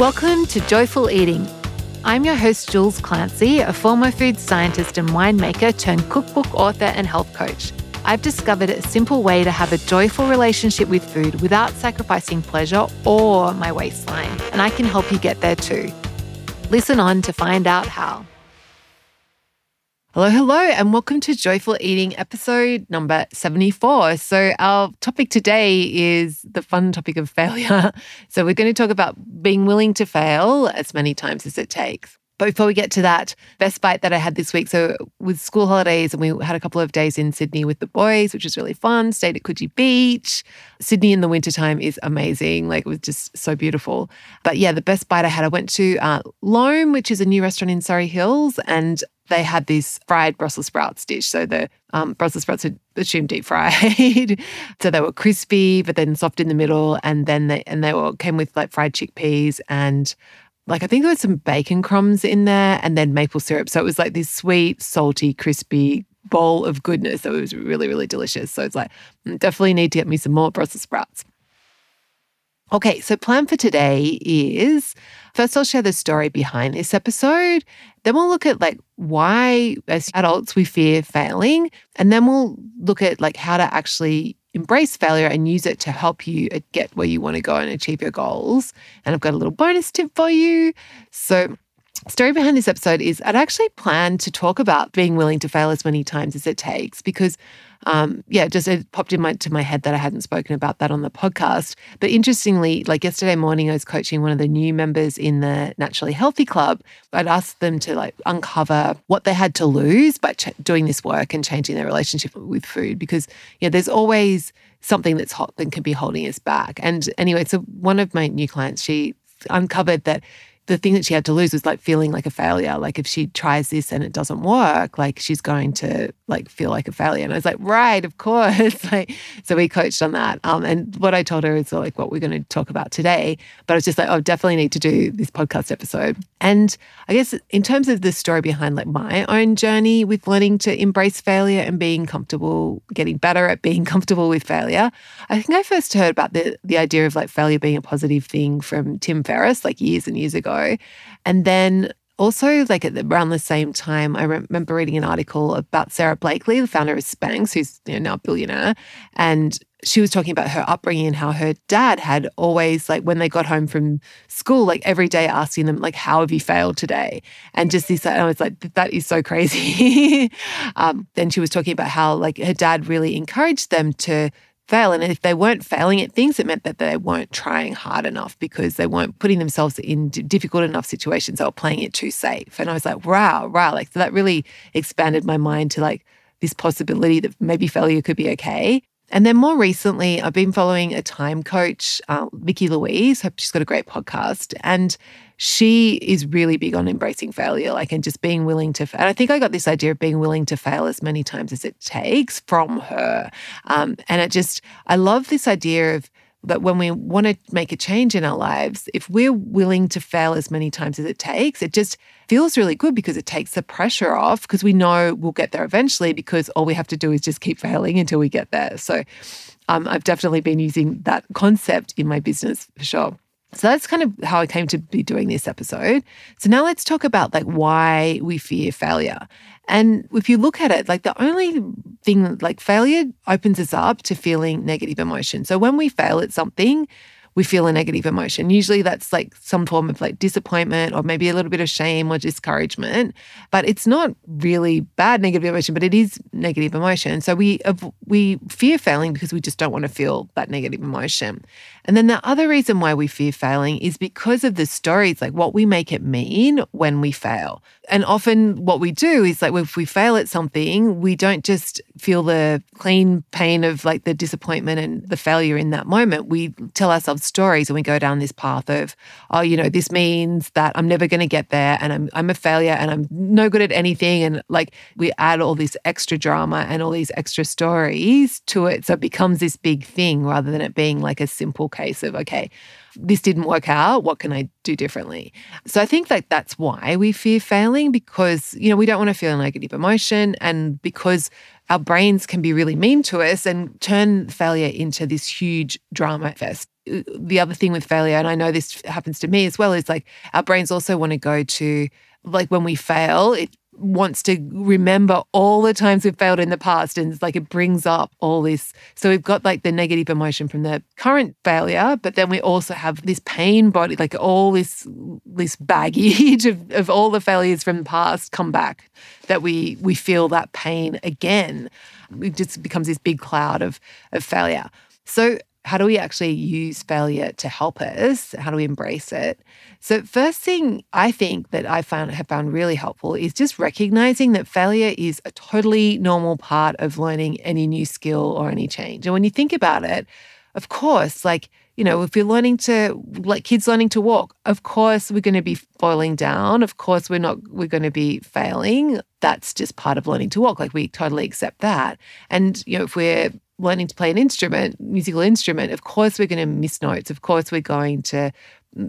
Welcome to Joyful Eating. I'm your host, Jules Clancy, a former food scientist and winemaker turned cookbook author and health coach. I've discovered a simple way to have a joyful relationship with food without sacrificing pleasure or my waistline, and I can help you get there too. Listen on to find out how. Hello, hello, and welcome to Joyful Eating episode number 74. So, our topic today is the fun topic of failure. So, we're going to talk about being willing to fail as many times as it takes. But before we get to that, best bite that I had this week. So, with school holidays, and we had a couple of days in Sydney with the boys, which was really fun. Stayed at Coogee Beach. Sydney in the wintertime is amazing. Like, it was just so beautiful. But yeah, the best bite I had, I went to uh, Loam, which is a new restaurant in Surry Hills. And they had this fried Brussels sprouts dish. So the um, Brussels sprouts are assumed deep fried, so they were crispy but then soft in the middle, and then they and they were came with like fried chickpeas and like I think there was some bacon crumbs in there, and then maple syrup. So it was like this sweet, salty, crispy bowl of goodness. So it was really, really delicious. So it's like mm, definitely need to get me some more Brussels sprouts. Okay, so plan for today is first I'll share the story behind this episode. Then we'll look at like why as adults we fear failing, and then we'll look at like how to actually embrace failure and use it to help you uh, get where you want to go and achieve your goals. And I've got a little bonus tip for you. So story behind this episode is I'd actually planned to talk about being willing to fail as many times as it takes because um, yeah, just it popped in my to my head that I hadn't spoken about that on the podcast. But interestingly, like yesterday morning, I was coaching one of the new members in the Naturally Healthy Club. I'd asked them to like uncover what they had to lose by ch- doing this work and changing their relationship with food, because yeah, there's always something that's hot that can be holding us back. And anyway, so one of my new clients, she uncovered that the thing that she had to lose was like feeling like a failure. Like if she tries this and it doesn't work, like she's going to like feel like a failure. And I was like, right, of course. like so we coached on that. Um, and what I told her is like what we're going to talk about today. But I was just like, oh, definitely need to do this podcast episode. And I guess in terms of the story behind like my own journey with learning to embrace failure and being comfortable, getting better at being comfortable with failure, I think I first heard about the the idea of like failure being a positive thing from Tim Ferriss like years and years ago. And then also, like at the, around the same time, I remember reading an article about Sara Blakely, the founder of Spanx, who's you know, now a billionaire, and she was talking about her upbringing and how her dad had always like when they got home from school like every day asking them like how have you failed today? And just this i was like that is so crazy. Um, then she was talking about how like her dad really encouraged them to fail. And if they weren't failing at things, it meant that they weren't trying hard enough because they weren't putting themselves in difficult enough situations. They were playing it too safe. And I was like, wow, wow. Like, so that really expanded my mind to like this possibility that maybe failure could be okay. And then more recently, I've been following a time coach, uh, Vikki Louise. She's got a great podcast. And she is really big on embracing failure, like, and just being willing to. And I think I got this idea of being willing to fail as many times as it takes from her. Um, and it just, I love this idea of that when we want to make a change in our lives, if we're willing to fail as many times as it takes, it just feels really good because it takes the pressure off because we know we'll get there eventually because all we have to do is just keep failing until we get there. So um, I've definitely been using that concept in my business for sure. So that's kind of how I came to be doing this episode. So now let's talk about like why we fear failure. And if you look at it, like the only thing like failure opens us up to feeling negative emotion. So when we fail at something, we feel a negative emotion. Usually that's like some form of like disappointment or maybe a little bit of shame or discouragement, but it's not really bad negative emotion, but it is negative emotion. So we we fear failing because we just don't want to feel that negative emotion. And then the other reason why we fear failing is because of the stories, like what we make it mean when we fail. And often what we do is like if we fail at something, we don't just feel the clean pain of like the disappointment and the failure in that moment. We tell ourselves stories and we go down this path of, oh, you know, this means that I'm never going to get there and I'm I'm a failure and I'm no good at anything. And like we add all this extra drama and all these extra stories to it. So it becomes this big thing rather than it being like a simple case of, okay, this didn't work out. What can I do differently? So I think that that's why we fear failing because, you know, we don't want to feel a negative emotion and because our brains can be really mean to us and turn failure into this huge drama fest. uh, the other thing with failure, and I know this happens to me as well, is like our brains also want to go to like when we fail, it wants to remember all the times we've failed in the past and it's like it brings up all this. So we've got like the negative emotion from the current failure but then we also have this pain body like all this this baggage of, of all the failures from the past come back that we we feel that pain again. It just becomes this big cloud of of failure. So how do we actually use failure to help us? How do we embrace it? So, first thing I think that I found have found really helpful is just recognizing that failure is a totally normal part of learning any new skill or any change. And when you think about it, of course, like you know, if you're learning to like kids learning to walk, of course we're going to be falling down. Of course we're not we're going to be failing. That's just part of learning to walk. Like we totally accept that. And you know, if we're learning to play an instrument, musical instrument, of course we're going to miss notes. Of course we're going to,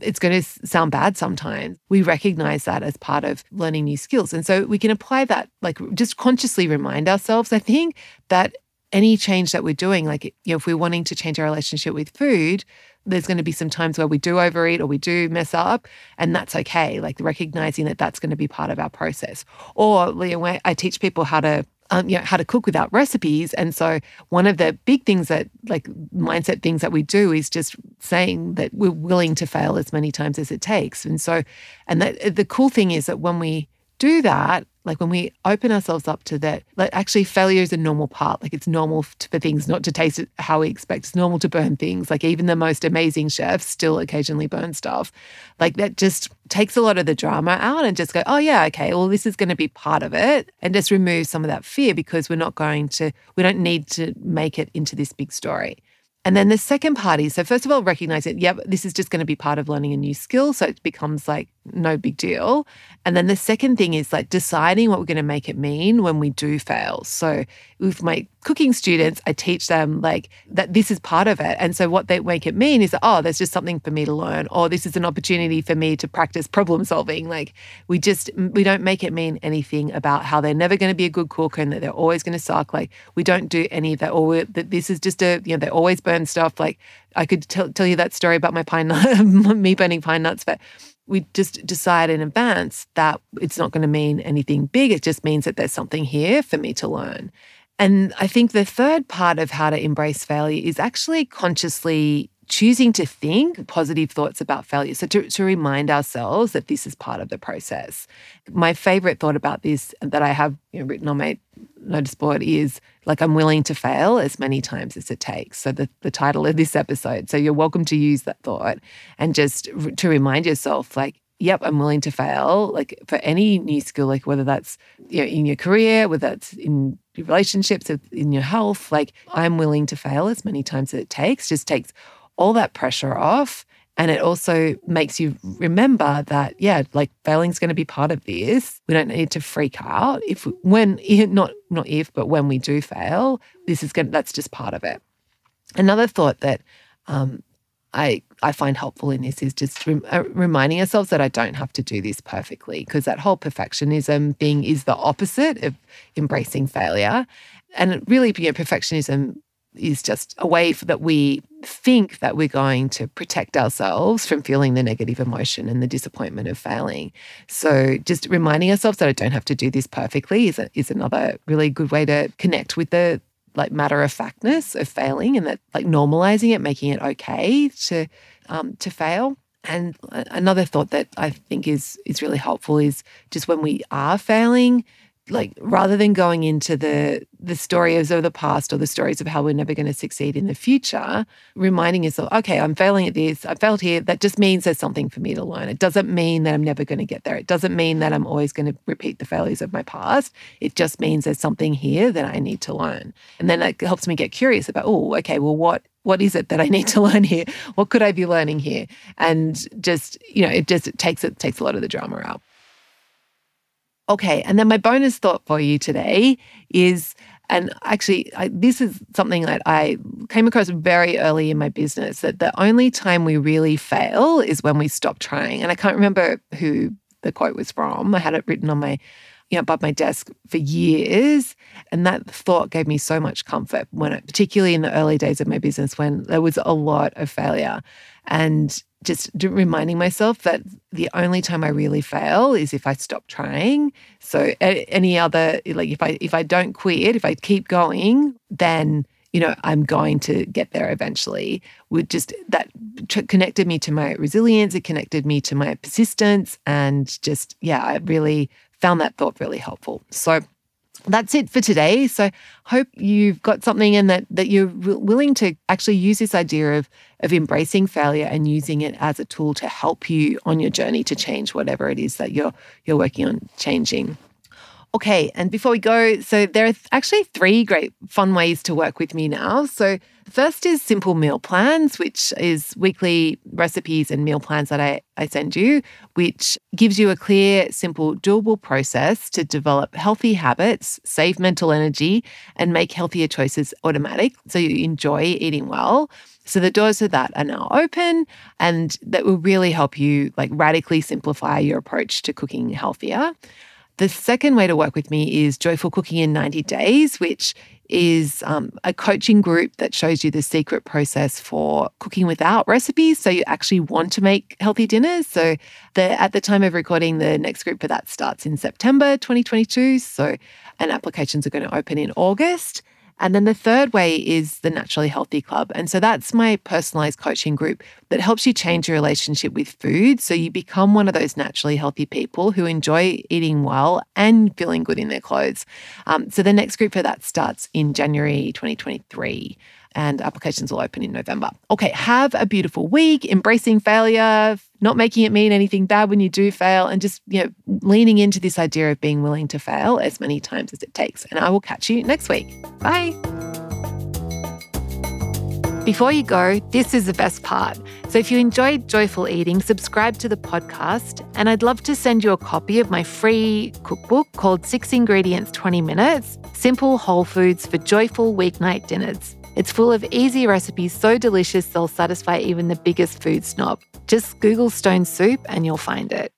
it's going to sound bad sometimes. We recognize that as part of learning new skills. And so we can apply that, like just consciously remind ourselves, I think, that any change that we're doing, like, you know, if we're wanting to change our relationship with food, there's going to be some times where we do overeat or we do mess up, and that's okay. Like recognizing that that's going to be part of our process. Or, you know, I teach people how to um, you know, how to cook without recipes. And so one of the big things that like mindset things that we do is just saying that we're willing to fail as many times as it takes. And so, and that the cool thing is that when we do that, like when we open ourselves up to that, like actually failure is a normal part. Like it's normal for things not to taste how we expect. It's normal to burn things. Like even the most amazing chefs still occasionally burn stuff. Like that just takes a lot of the drama out and just go, oh yeah, okay, well this is going to be part of it, and just remove some of that fear because we're not going to, we don't need to make it into this big story. And then the second party, so first of all, recognize it, yep, this is just going to be part of learning a new skill. So it becomes like no big deal. And then the second thing is like deciding what we're going to make it mean when we do fail. So with my cooking students, I teach them like that this is part of it. And so what they make it mean is, oh, there's just something for me to learn, or this is an opportunity for me to practice problem solving. Like we just, we don't make it mean anything about how they're never going to be a good cook and that they're always going to suck. Like we don't do any of that, or that this is just a, you know, they're always burn stuff. Like I could tell, tell you that story about my pine nut, me burning pine nuts, but we just decide in advance that it's not going to mean anything big. It just means that there's something here for me to learn. And I think the third part of how to embrace failure is actually consciously choosing to think positive thoughts about failure. So, to, to remind ourselves that this is part of the process. My favorite thought about this that I have you know, written on my notice board is like, I'm willing to fail as many times as it takes. So, the, the title of this episode. So, you're welcome to use that thought and just to remind yourself, like, yep, I'm willing to fail. Like for any new skill, like whether that's you know, in your career, whether that's in your relationships, in your health, like I'm willing to fail as many times as it takes. Just takes all that pressure off. And it also makes you remember that, yeah, like failing's going to be part of this. We don't need to freak out if when not not if, but when we do fail, this is going. That's just part of it. Another thought that um, I I find helpful in this is just rem- uh, reminding ourselves that I don't have to do this perfectly because that whole perfectionism thing is the opposite of embracing failure, and really, you know, perfectionism is just a way that we think that we're going to protect ourselves from feeling the negative emotion and the disappointment of failing. So just reminding ourselves that I don't have to do this perfectly is, a, is another really good way to connect with the like matter of factness of failing and that like normalizing it, making it okay to um, to fail. And another thought that I think is is really helpful is just when we are failing, like rather than going into the the stories of the past or the stories of how we're never going to succeed in the future reminding yourself okay i'm failing at this i failed here that just means there's something for me to learn it doesn't mean that i'm never going to get there it doesn't mean that i'm always going to repeat the failures of my past it just means there's something here that i need to learn and then that helps me get curious about oh okay well what what is it that I need to learn here? What could I be learning here? And just, you know, it just it takes it takes a lot of the drama out. Okay. And then my bonus thought for you today is, and actually, I, this is something that I came across very early in my business that the only time we really fail is when we stop trying. And I can't remember who the quote was from. I had it written on my you know, above my desk for years. And that thought gave me so much comfort when, particularly in the early days of my business, when there was a lot of failure. And just reminding myself that the only time I really fail is if I stop trying. So any other like if I if I don't quit, if I keep going, then you know I'm going to get there eventually. Would just that connected me to my resilience. It connected me to my persistence, and just yeah, I really found that thought really helpful. So that's it for today. So hope you've got something and that that you're willing to actually use this idea of of embracing failure and using it as a tool to help you on your journey to change whatever it is that you're you're working on changing. Okay, and before we go, so there are actually three great fun ways to work with me now. So, first is simple meal plans, which is weekly recipes and meal plans that I, I send you, which gives you a clear, simple, doable process to develop healthy habits, save mental energy, and make healthier choices automatic so you enjoy eating well. So the doors to that are now open and that will really help you like radically simplify your approach to cooking healthier. The second way to work with me is Joyful Cooking in 90 Days, which is um, a coaching group that shows you the secret process for cooking without recipes. So you actually want to make healthy dinners. So the, at the time of recording, the next group for that starts in September 2022. So and applications are going to open in August. And then the third way is the Naturally Healthy Club. And so that's my personalized coaching group that helps you change your relationship with food. So you become one of those naturally healthy people who enjoy eating well and feeling good in their clothes. Um, so the next group for that starts in January 2023 and applications will open in November. Okay, have a beautiful week, embracing failure, not making it mean anything bad when you do fail, and just, you know, leaning into this idea of being willing to fail as many times as it takes. And I will catch you next week. Bye. Before you go, this is the best part. So if you enjoyed Joyful Eating, subscribe to the podcast, and I'd love to send you a copy of my free cookbook called Six Ingredients 20 Minutes Simple Whole Foods for Joyful Weeknight Dinners. It's full of easy recipes so delicious they'll satisfy even the biggest food snob. Just Google stone soup and you'll find it.